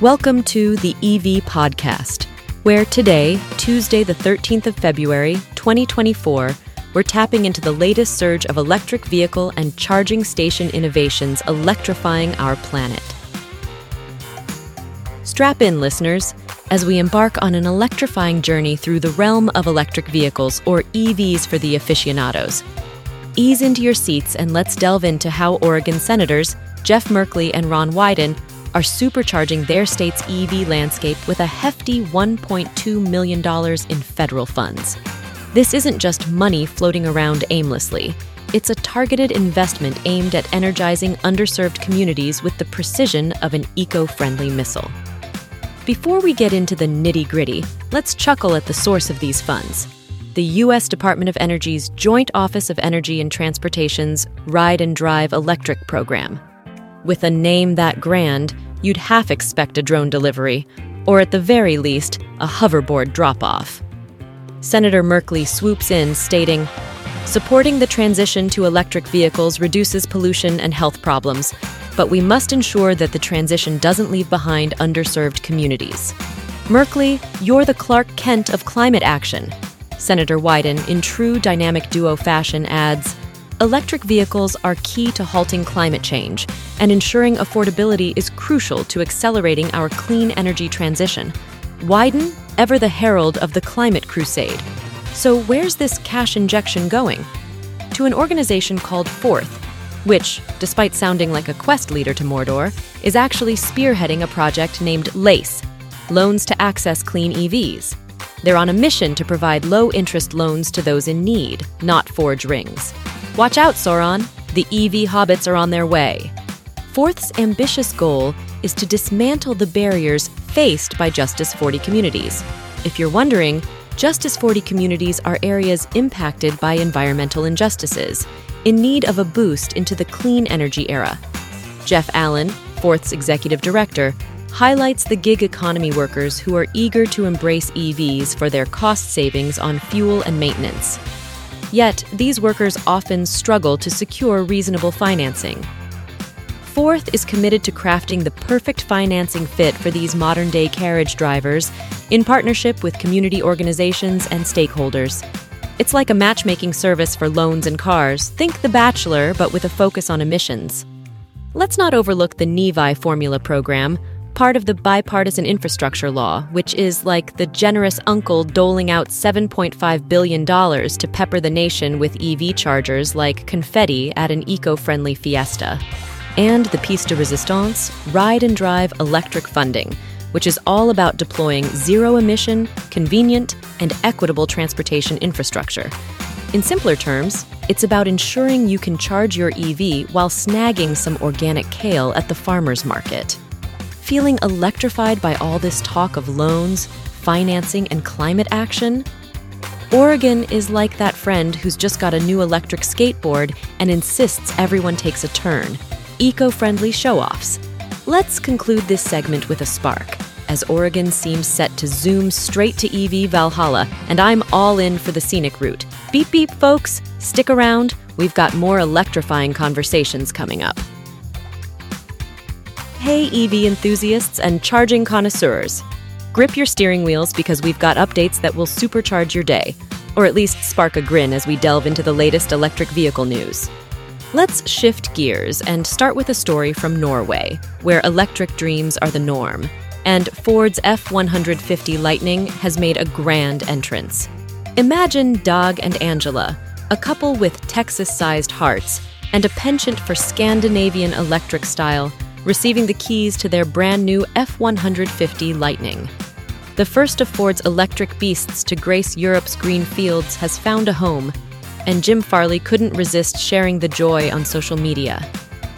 Welcome to the EV Podcast, where today, Tuesday, the 13th of February, 2024, we're tapping into the latest surge of electric vehicle and charging station innovations electrifying our planet. Strap in, listeners, as we embark on an electrifying journey through the realm of electric vehicles, or EVs for the aficionados. Ease into your seats and let's delve into how Oregon Senators Jeff Merkley and Ron Wyden are supercharging their state's EV landscape with a hefty $1.2 million in federal funds. This isn't just money floating around aimlessly. It's a targeted investment aimed at energizing underserved communities with the precision of an eco friendly missile. Before we get into the nitty gritty, let's chuckle at the source of these funds the U.S. Department of Energy's Joint Office of Energy and Transportation's Ride and Drive Electric program. With a name that grand, you'd half expect a drone delivery, or at the very least, a hoverboard drop off. Senator Merkley swoops in, stating, Supporting the transition to electric vehicles reduces pollution and health problems, but we must ensure that the transition doesn't leave behind underserved communities. Merkley, you're the Clark Kent of climate action. Senator Wyden, in true dynamic duo fashion, adds Electric vehicles are key to halting climate change, and ensuring affordability is crucial to accelerating our clean energy transition. Wyden, ever the herald of the climate crusade. So, where's this cash injection going? To an organization called Forth, which, despite sounding like a quest leader to Mordor, is actually spearheading a project named LACE Loans to Access Clean EVs. They're on a mission to provide low interest loans to those in need, not forge rings. Watch out, Sauron! The EV hobbits are on their way. Forth's ambitious goal is to dismantle the barriers faced by Justice 40 communities. If you're wondering, Justice 40 communities are areas impacted by environmental injustices, in need of a boost into the clean energy era. Jeff Allen, Forth's executive director, highlights the gig economy workers who are eager to embrace EVs for their cost savings on fuel and maintenance. Yet, these workers often struggle to secure reasonable financing. Forth is committed to crafting the perfect financing fit for these modern day carriage drivers in partnership with community organizations and stakeholders. It's like a matchmaking service for loans and cars. Think The Bachelor, but with a focus on emissions. Let's not overlook the NEVI formula program, part of the bipartisan infrastructure law, which is like the generous uncle doling out $7.5 billion to pepper the nation with EV chargers like confetti at an eco friendly fiesta. And the piece de resistance, ride and drive electric funding, which is all about deploying zero emission, convenient, and equitable transportation infrastructure. In simpler terms, it's about ensuring you can charge your EV while snagging some organic kale at the farmer's market feeling electrified by all this talk of loans, financing, and climate action? Oregon is like that friend who's just got a new electric skateboard and insists everyone takes a turn. Eco friendly show offs. Let's conclude this segment with a spark, as Oregon seems set to zoom straight to EV Valhalla, and I'm all in for the scenic route. Beep beep, folks, stick around, we've got more electrifying conversations coming up. Hey, EV enthusiasts and charging connoisseurs. Grip your steering wheels because we've got updates that will supercharge your day, or at least spark a grin as we delve into the latest electric vehicle news. Let's shift gears and start with a story from Norway, where electric dreams are the norm, and Ford's F 150 Lightning has made a grand entrance. Imagine Dag and Angela, a couple with Texas sized hearts, and a penchant for Scandinavian electric style receiving the keys to their brand new F 150 Lightning. The first of Ford's electric beasts to grace Europe's green fields has found a home, and Jim Farley couldn't resist sharing the joy on social media.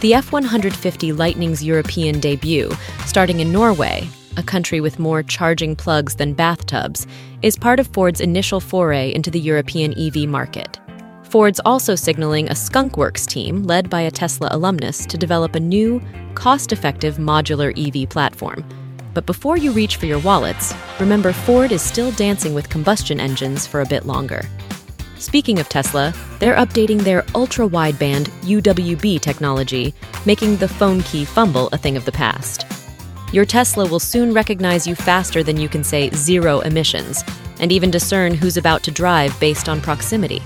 The F 150 Lightning's European debut, starting in Norway, a country with more charging plugs than bathtubs, is part of Ford's initial foray into the European EV market. Ford's also signaling a Skunkworks team led by a Tesla alumnus to develop a new, cost effective modular EV platform. But before you reach for your wallets, remember Ford is still dancing with combustion engines for a bit longer. Speaking of Tesla, they're updating their ultra wideband UWB technology, making the phone key fumble a thing of the past. Your Tesla will soon recognize you faster than you can say zero emissions, and even discern who's about to drive based on proximity.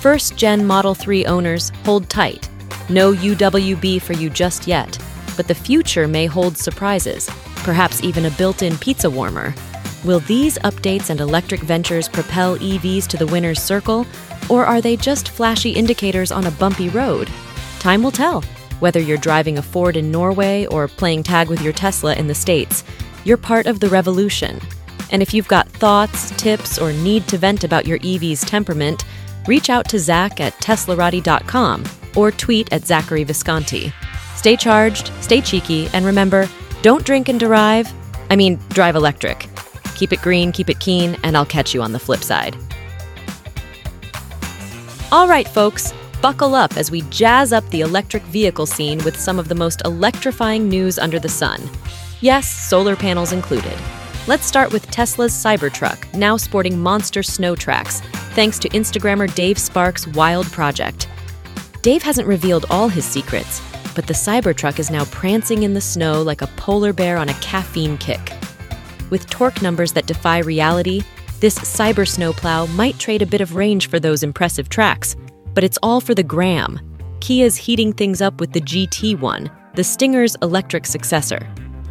First gen Model 3 owners, hold tight. No UWB for you just yet, but the future may hold surprises, perhaps even a built in pizza warmer. Will these updates and electric ventures propel EVs to the winner's circle, or are they just flashy indicators on a bumpy road? Time will tell. Whether you're driving a Ford in Norway or playing tag with your Tesla in the States, you're part of the revolution. And if you've got thoughts, tips, or need to vent about your EV's temperament, reach out to Zach at teslarati.com or tweet at Zachary Visconti. Stay charged, stay cheeky, and remember don't drink and drive. I mean, drive electric. Keep it green, keep it keen, and I'll catch you on the flip side. All right, folks, buckle up as we jazz up the electric vehicle scene with some of the most electrifying news under the sun. Yes, solar panels included. Let's start with Tesla's Cybertruck, now sporting monster snow tracks, thanks to Instagrammer Dave Sparks' wild project. Dave hasn't revealed all his secrets, but the Cybertruck is now prancing in the snow like a polar bear on a caffeine kick. With torque numbers that defy reality, this cyber snowplow might trade a bit of range for those impressive tracks, but it's all for the gram. Kia's heating things up with the GT1, the Stinger's electric successor.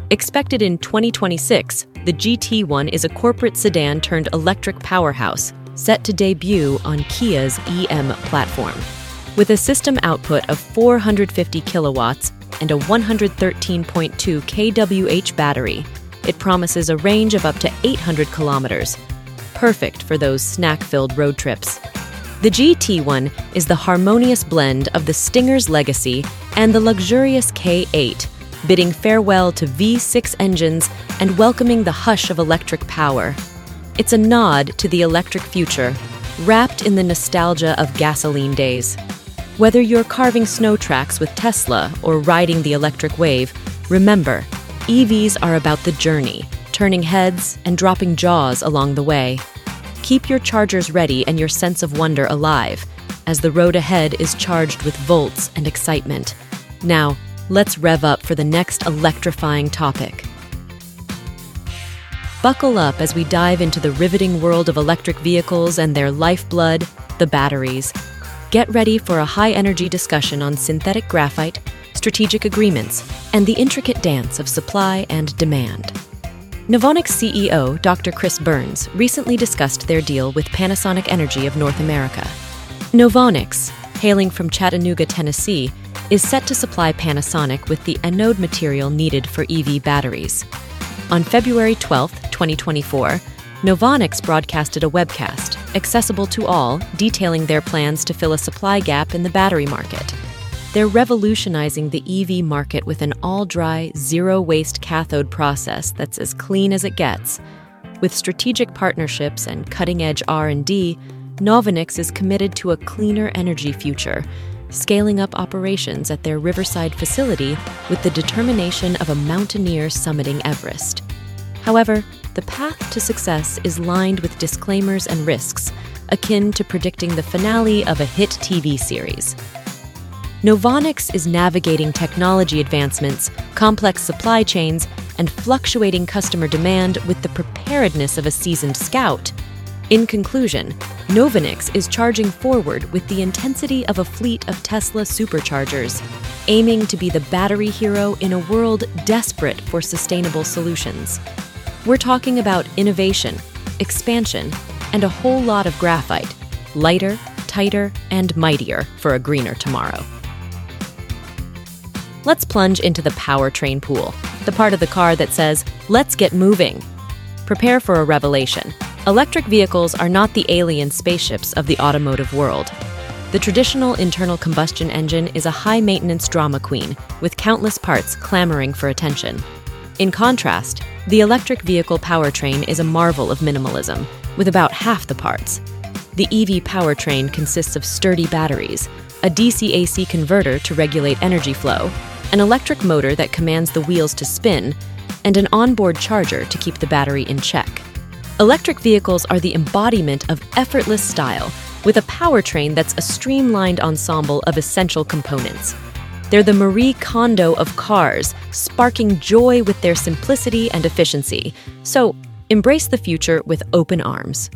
Expected in 2026, the GT1 is a corporate sedan turned electric powerhouse, set to debut on Kia's EM platform. With a system output of 450 kilowatts and a 113.2 kWh battery, it promises a range of up to 800 kilometers, perfect for those snack filled road trips. The GT1 is the harmonious blend of the Stinger's legacy and the luxurious K8, bidding farewell to V6 engines and welcoming the hush of electric power. It's a nod to the electric future, wrapped in the nostalgia of gasoline days. Whether you're carving snow tracks with Tesla or riding the electric wave, remember, EVs are about the journey, turning heads and dropping jaws along the way. Keep your chargers ready and your sense of wonder alive, as the road ahead is charged with volts and excitement. Now, let's rev up for the next electrifying topic. Buckle up as we dive into the riveting world of electric vehicles and their lifeblood, the batteries. Get ready for a high energy discussion on synthetic graphite, strategic agreements, and the intricate dance of supply and demand. Novonix CEO Dr. Chris Burns recently discussed their deal with Panasonic Energy of North America. Novonix, hailing from Chattanooga, Tennessee, is set to supply Panasonic with the anode material needed for EV batteries. On February 12, 2024, Novonix broadcasted a webcast, accessible to all, detailing their plans to fill a supply gap in the battery market. They're revolutionizing the EV market with an all-dry, zero-waste cathode process that's as clean as it gets. With strategic partnerships and cutting-edge R&D, Novonix is committed to a cleaner energy future, scaling up operations at their Riverside facility with the determination of a mountaineer summiting Everest. However, the path to success is lined with disclaimers and risks, akin to predicting the finale of a hit TV series. Novonix is navigating technology advancements, complex supply chains, and fluctuating customer demand with the preparedness of a seasoned scout. In conclusion, Novonix is charging forward with the intensity of a fleet of Tesla superchargers, aiming to be the battery hero in a world desperate for sustainable solutions. We're talking about innovation, expansion, and a whole lot of graphite lighter, tighter, and mightier for a greener tomorrow. Let's plunge into the powertrain pool, the part of the car that says, let's get moving. Prepare for a revelation. Electric vehicles are not the alien spaceships of the automotive world. The traditional internal combustion engine is a high maintenance drama queen, with countless parts clamoring for attention. In contrast, the electric vehicle powertrain is a marvel of minimalism, with about half the parts. The EV powertrain consists of sturdy batteries, a DC AC converter to regulate energy flow, an electric motor that commands the wheels to spin, and an onboard charger to keep the battery in check. Electric vehicles are the embodiment of effortless style, with a powertrain that's a streamlined ensemble of essential components. They're the Marie Kondo of cars, sparking joy with their simplicity and efficiency. So, embrace the future with open arms.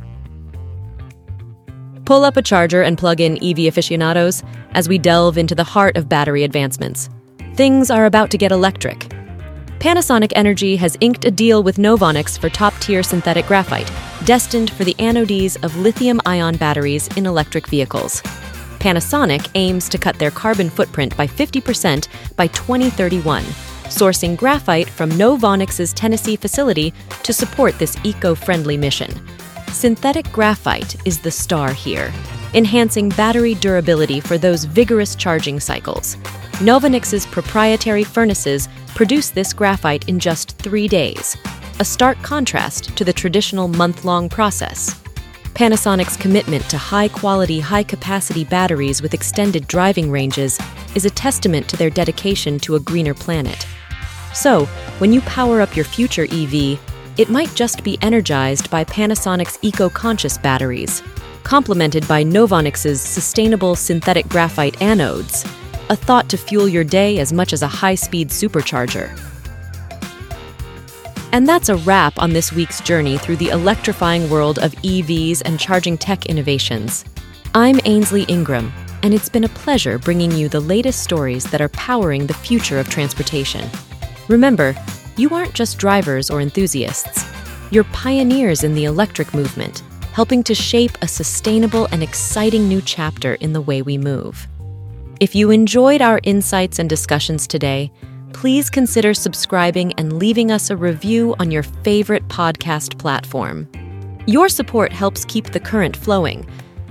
Pull up a charger and plug in EV aficionados as we delve into the heart of battery advancements. Things are about to get electric. Panasonic Energy has inked a deal with Novonix for top tier synthetic graphite, destined for the anodes of lithium ion batteries in electric vehicles. Panasonic aims to cut their carbon footprint by 50% by 2031, sourcing graphite from Novonix's Tennessee facility to support this eco friendly mission. Synthetic graphite is the star here, enhancing battery durability for those vigorous charging cycles. Novonix's proprietary furnaces produce this graphite in just three days, a stark contrast to the traditional month long process. Panasonic's commitment to high quality, high capacity batteries with extended driving ranges is a testament to their dedication to a greener planet. So, when you power up your future EV, it might just be energized by Panasonic's eco conscious batteries, complemented by Novonix's sustainable synthetic graphite anodes, a thought to fuel your day as much as a high speed supercharger. And that's a wrap on this week's journey through the electrifying world of EVs and charging tech innovations. I'm Ainslie Ingram, and it's been a pleasure bringing you the latest stories that are powering the future of transportation. Remember, you aren't just drivers or enthusiasts, you're pioneers in the electric movement, helping to shape a sustainable and exciting new chapter in the way we move. If you enjoyed our insights and discussions today, please consider subscribing and leaving us a review on your favorite podcast platform. Your support helps keep the current flowing.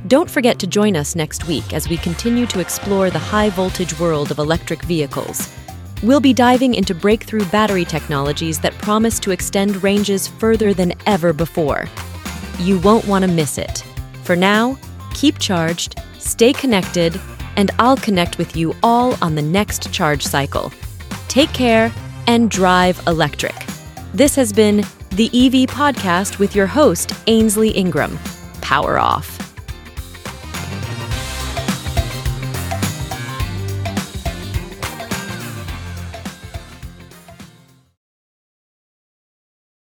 Don't forget to join us next week as we continue to explore the high voltage world of electric vehicles. We'll be diving into breakthrough battery technologies that promise to extend ranges further than ever before. You won't want to miss it. For now, keep charged, stay connected, and I'll connect with you all on the next charge cycle. Take care and drive electric. This has been the EV Podcast with your host, Ainslie Ingram. Power off.